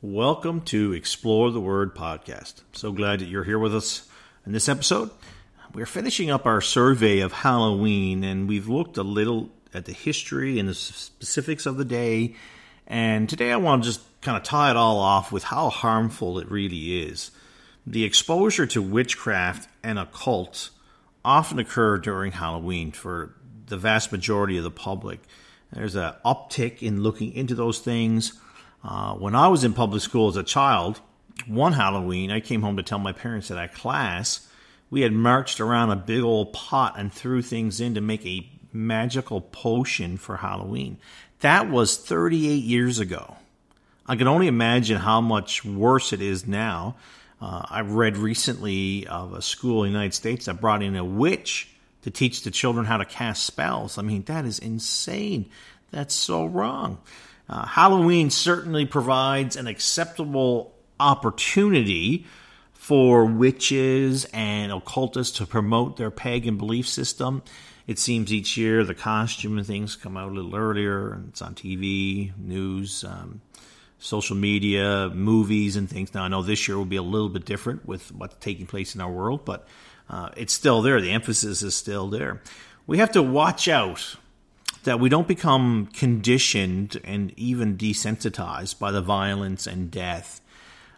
Welcome to Explore the Word podcast. So glad that you're here with us in this episode. We're finishing up our survey of Halloween, and we've looked a little at the history and the specifics of the day. And today I want to just kind of tie it all off with how harmful it really is. The exposure to witchcraft and occult often occur during Halloween for the vast majority of the public. There's an uptick in looking into those things uh, when I was in public school as a child, one Halloween, I came home to tell my parents that at class, we had marched around a big old pot and threw things in to make a magical potion for Halloween. That was 38 years ago. I can only imagine how much worse it is now. Uh, I read recently of a school in the United States that brought in a witch to teach the children how to cast spells. I mean, that is insane. That's so wrong. Uh, Halloween certainly provides an acceptable opportunity for witches and occultists to promote their pagan belief system. It seems each year the costume and things come out a little earlier, and it's on TV, news, um, social media, movies, and things. Now, I know this year will be a little bit different with what's taking place in our world, but uh, it's still there. The emphasis is still there. We have to watch out that we don't become conditioned and even desensitized by the violence and death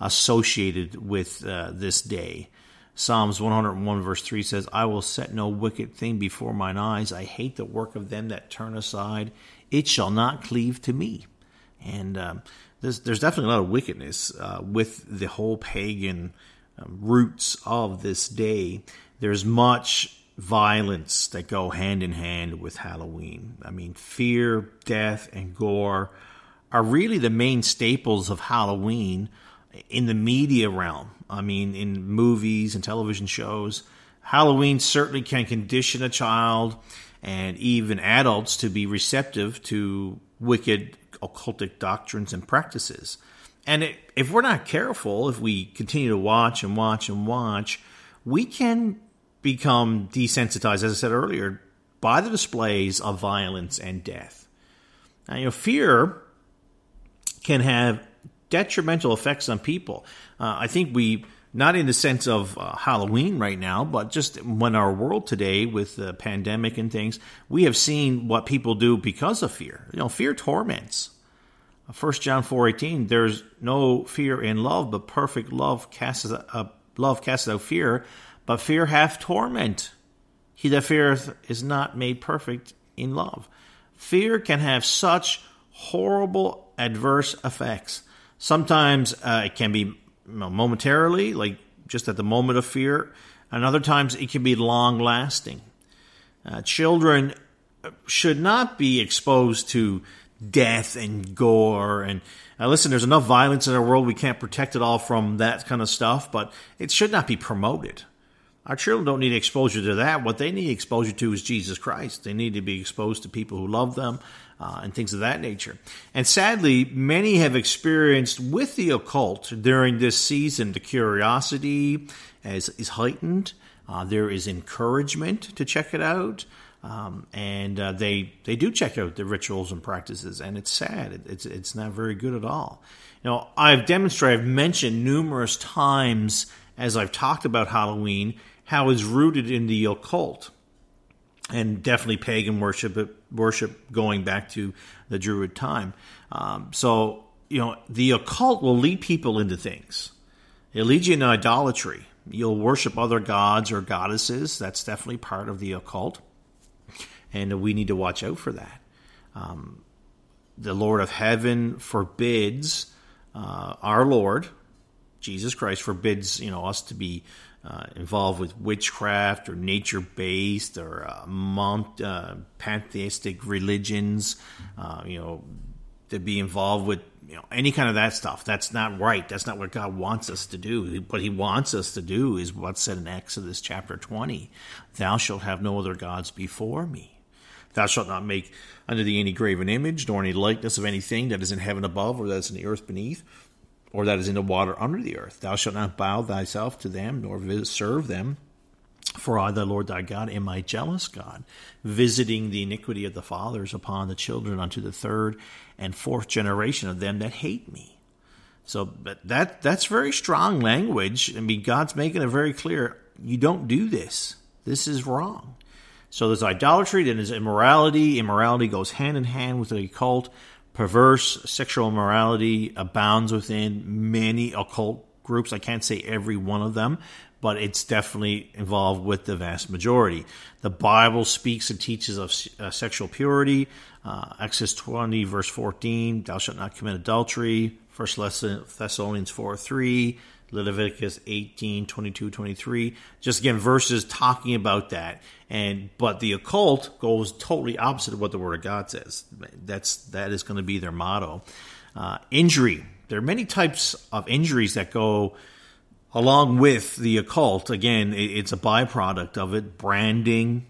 associated with uh, this day. Psalms 101, verse 3 says, I will set no wicked thing before mine eyes. I hate the work of them that turn aside. It shall not cleave to me. And um, there's, there's definitely a lot of wickedness uh, with the whole pagan um, roots of this day. There's much violence that go hand in hand with Halloween. I mean, fear, death, and gore are really the main staples of Halloween in the media realm. I mean, in movies and television shows. Halloween certainly can condition a child and even adults to be receptive to wicked occultic doctrines and practices. And if we're not careful, if we continue to watch and watch and watch, we can become desensitized, as I said earlier, by the displays of violence and death. Now, you know, fear can have detrimental effects on people. Uh, I think we, not in the sense of uh, Halloween right now, but just when our world today with the pandemic and things, we have seen what people do because of fear. You know, fear torments. 1 John 4:18 there's no fear in love but perfect love casts uh, love casts out fear but fear hath torment. He that feareth is not made perfect in love. Fear can have such horrible adverse effects. Sometimes uh, it can be momentarily, like just at the moment of fear, and other times it can be long lasting. Uh, children should not be exposed to death and gore and uh, listen there's enough violence in our world we can't protect it all from that kind of stuff but it should not be promoted our children don't need exposure to that. What they need exposure to is Jesus Christ. They need to be exposed to people who love them uh, and things of that nature. And sadly, many have experienced with the occult during this season. The curiosity is, is heightened. Uh, there is encouragement to check it out. Um, and uh, they they do check out the rituals and practices, and it's sad. It, it's it's not very good at all. You know, I've demonstrated, I've mentioned numerous times as I've talked about Halloween how it's rooted in the occult and definitely pagan worship worship going back to the Druid time. Um, so you know the occult will lead people into things. It leads you into idolatry. You'll worship other gods or goddesses. That's definitely part of the occult, and we need to watch out for that. Um, the Lord of Heaven forbids uh, our Lord Jesus Christ forbids you know us to be uh, involved with witchcraft or nature based or uh, mount, uh, pantheistic religions, uh, you know, to be involved with you know any kind of that stuff. That's not right. That's not what God wants us to do. What He wants us to do is what's said in Exodus chapter twenty: "Thou shalt have no other gods before me." Thou shalt not make unto thee any graven image, nor any likeness of anything that is in heaven above, or that is in the earth beneath, or that is in the water under the earth. Thou shalt not bow thyself to them, nor serve them. For I, the Lord thy God, am a jealous God, visiting the iniquity of the fathers upon the children unto the third and fourth generation of them that hate me. So that that's very strong language. I mean, God's making it very clear: you don't do this. This is wrong. So there's idolatry, then there's immorality. Immorality goes hand in hand with the occult. Perverse sexual immorality abounds within many occult groups. I can't say every one of them, but it's definitely involved with the vast majority. The Bible speaks and teaches of uh, sexual purity. Uh, Exodus 20, verse 14, thou shalt not commit adultery. First Thessalonians 4, 3. Leviticus 18, 22, 23. Just again, verses talking about that. And but the occult goes totally opposite of what the Word of God says. That's that is going to be their motto. Uh, injury. There are many types of injuries that go along with the occult. Again, it's a byproduct of it. Branding,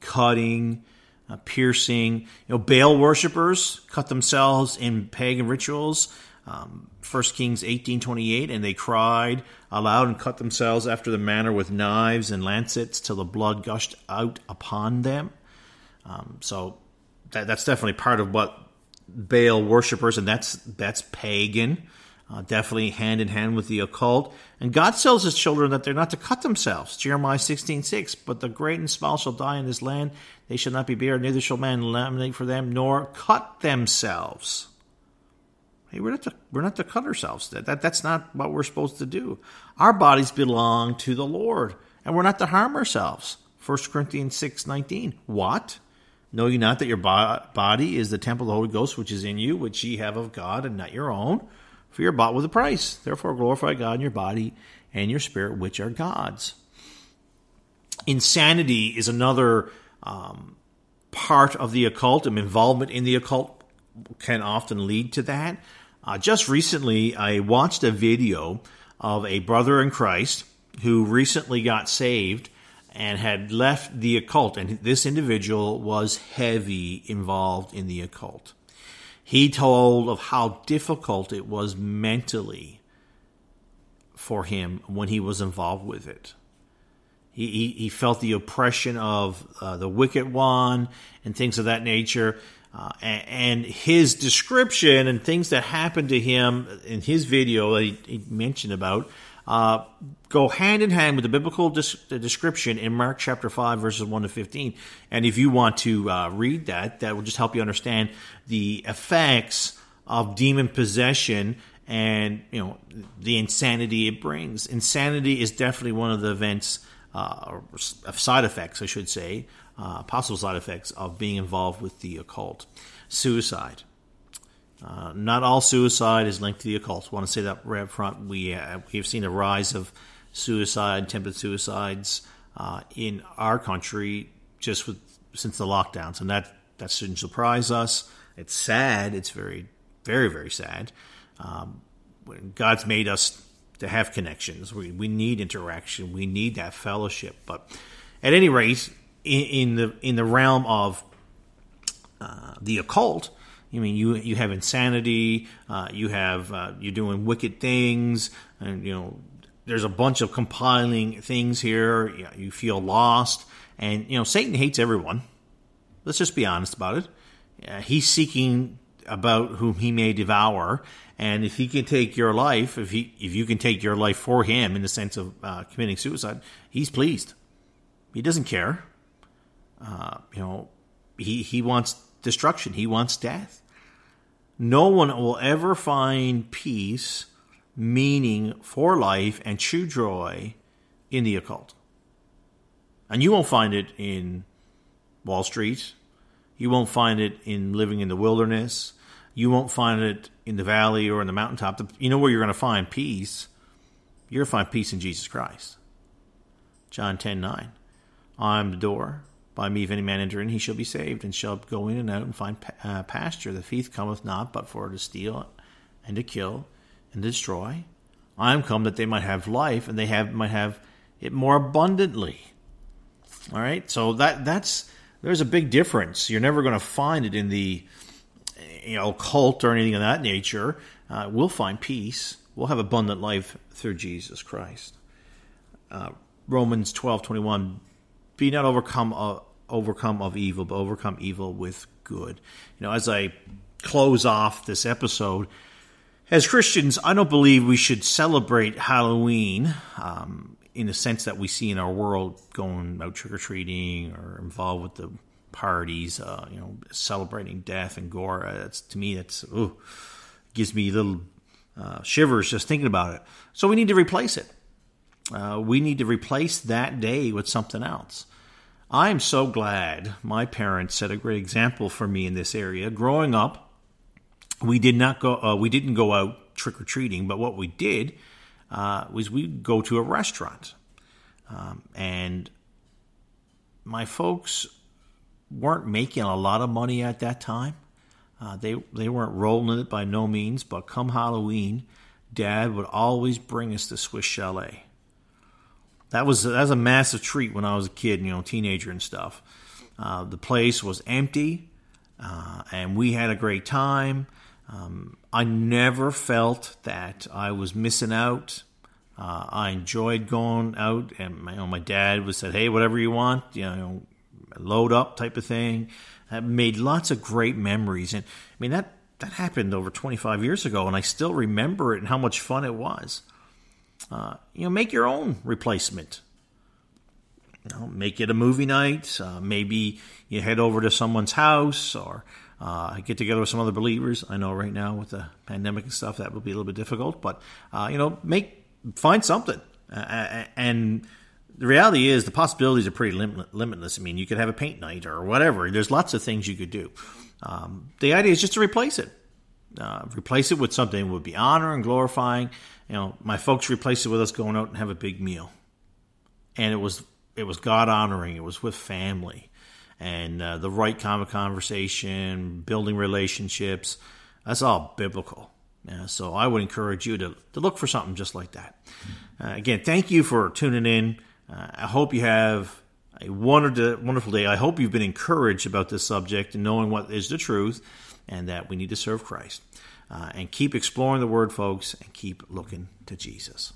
cutting, uh, piercing. You know, Baal worshippers cut themselves in pagan rituals. Um, 1 Kings 18:28, and they cried aloud and cut themselves after the manner with knives and lancets till the blood gushed out upon them. Um, so that, that's definitely part of what Baal worshippers, and that's that's pagan, uh, definitely hand in hand with the occult. And God tells His children that they're not to cut themselves. Jeremiah 16:6. But the great and small shall die in this land; they shall not be buried, neither shall man laminate for them, nor cut themselves. Hey, we're not to we're not to cut ourselves. That, that that's not what we're supposed to do. Our bodies belong to the Lord, and we're not to harm ourselves. 1 Corinthians six nineteen. What? Know you not that your body is the temple of the Holy Ghost which is in you, which ye have of God, and not your own? For you're bought with a price. Therefore glorify God in your body and your spirit, which are God's. Insanity is another um, part of the occult, and involvement in the occult can often lead to that. Uh, just recently, I watched a video of a brother in Christ who recently got saved and had left the occult. And this individual was heavy involved in the occult. He told of how difficult it was mentally for him when he was involved with it. He, he, he felt the oppression of uh, the wicked one and things of that nature. Uh, and, his description and things that happened to him in his video that he, he mentioned about uh, go hand in hand with the biblical description in Mark chapter 5, verses 1 to 15. And if you want to uh, read that, that will just help you understand the effects of demon possession and you know the insanity it brings. Insanity is definitely one of the events, uh, side effects, I should say, uh, possible side effects of being involved with the occult. Suicide. Uh, not all suicide is linked to the occult. I want to say that right up front. We uh, we have seen a rise of suicide, attempted suicides uh, in our country just with since the lockdowns, and that that shouldn't surprise us. It's sad. It's very, very, very sad. Um, God's made us to have connections. We we need interaction. We need that fellowship. But at any rate, in, in the in the realm of uh, the occult. I mean, you you have insanity. Uh, you have uh, you're doing wicked things, and you know there's a bunch of compiling things here. You, you feel lost, and you know Satan hates everyone. Let's just be honest about it. Uh, he's seeking about whom he may devour, and if he can take your life, if he if you can take your life for him in the sense of uh, committing suicide, he's pleased. He doesn't care. Uh, you know, he, he wants destruction, he wants death. No one will ever find peace, meaning for life, and true joy in the occult. And you won't find it in Wall Street. You won't find it in living in the wilderness. You won't find it in the valley or in the mountaintop. You know where you're going to find peace? You're going to find peace in Jesus Christ. John 10 9. I'm the door. By me, if any man enter in, he shall be saved, and shall go in and out and find uh, pasture. The thief cometh not, but for to steal and to kill and destroy. I am come that they might have life, and they have might have it more abundantly. All right, so that that's there's a big difference. You're never going to find it in the you know cult or anything of that nature. Uh, we'll find peace. We'll have abundant life through Jesus Christ. Uh, Romans twelve twenty one be not overcome uh, overcome of evil, but overcome evil with good. You know, as I close off this episode, As Christians, I don't believe we should celebrate Halloween um, in the sense that we see in our world going out trick or treating or involved with the parties, uh, you know, celebrating death and gore. That's to me, that's ooh, gives me little uh, shivers just thinking about it. So we need to replace it. Uh, we need to replace that day with something else. I'm so glad my parents set a great example for me in this area. Growing up, we did not go. Uh, we didn't go out trick or treating, but what we did uh, was we go to a restaurant, um, and my folks weren't making a lot of money at that time. Uh, they they weren't rolling it by no means, but come Halloween, Dad would always bring us to Swiss Chalet that was that was a massive treat when I was a kid, you know, teenager and stuff. Uh, the place was empty, uh, and we had a great time. Um, I never felt that I was missing out. Uh, I enjoyed going out, and my, you know, my dad would say, "Hey, whatever you want, you know, load up," type of thing. I made lots of great memories, and I mean that that happened over 25 years ago, and I still remember it and how much fun it was. Uh, you know, make your own replacement. You know, make it a movie night. Uh, maybe you head over to someone's house or uh, get together with some other believers. I know right now with the pandemic and stuff that would be a little bit difficult, but uh, you know, make find something. Uh, and the reality is, the possibilities are pretty lim- limitless. I mean, you could have a paint night or whatever. There's lots of things you could do. Um, the idea is just to replace it. Uh, replace it with something that would be honoring, glorifying, you know, my folks replaced it with us going out and have a big meal, and it was it was God honoring. It was with family, and uh, the right kind of conversation, building relationships. That's all biblical. Yeah, so I would encourage you to, to look for something just like that. Uh, again, thank you for tuning in. Uh, I hope you have a wonderful, wonderful day. I hope you've been encouraged about this subject and knowing what is the truth and that we need to serve Christ. Uh, and keep exploring the Word, folks, and keep looking to Jesus.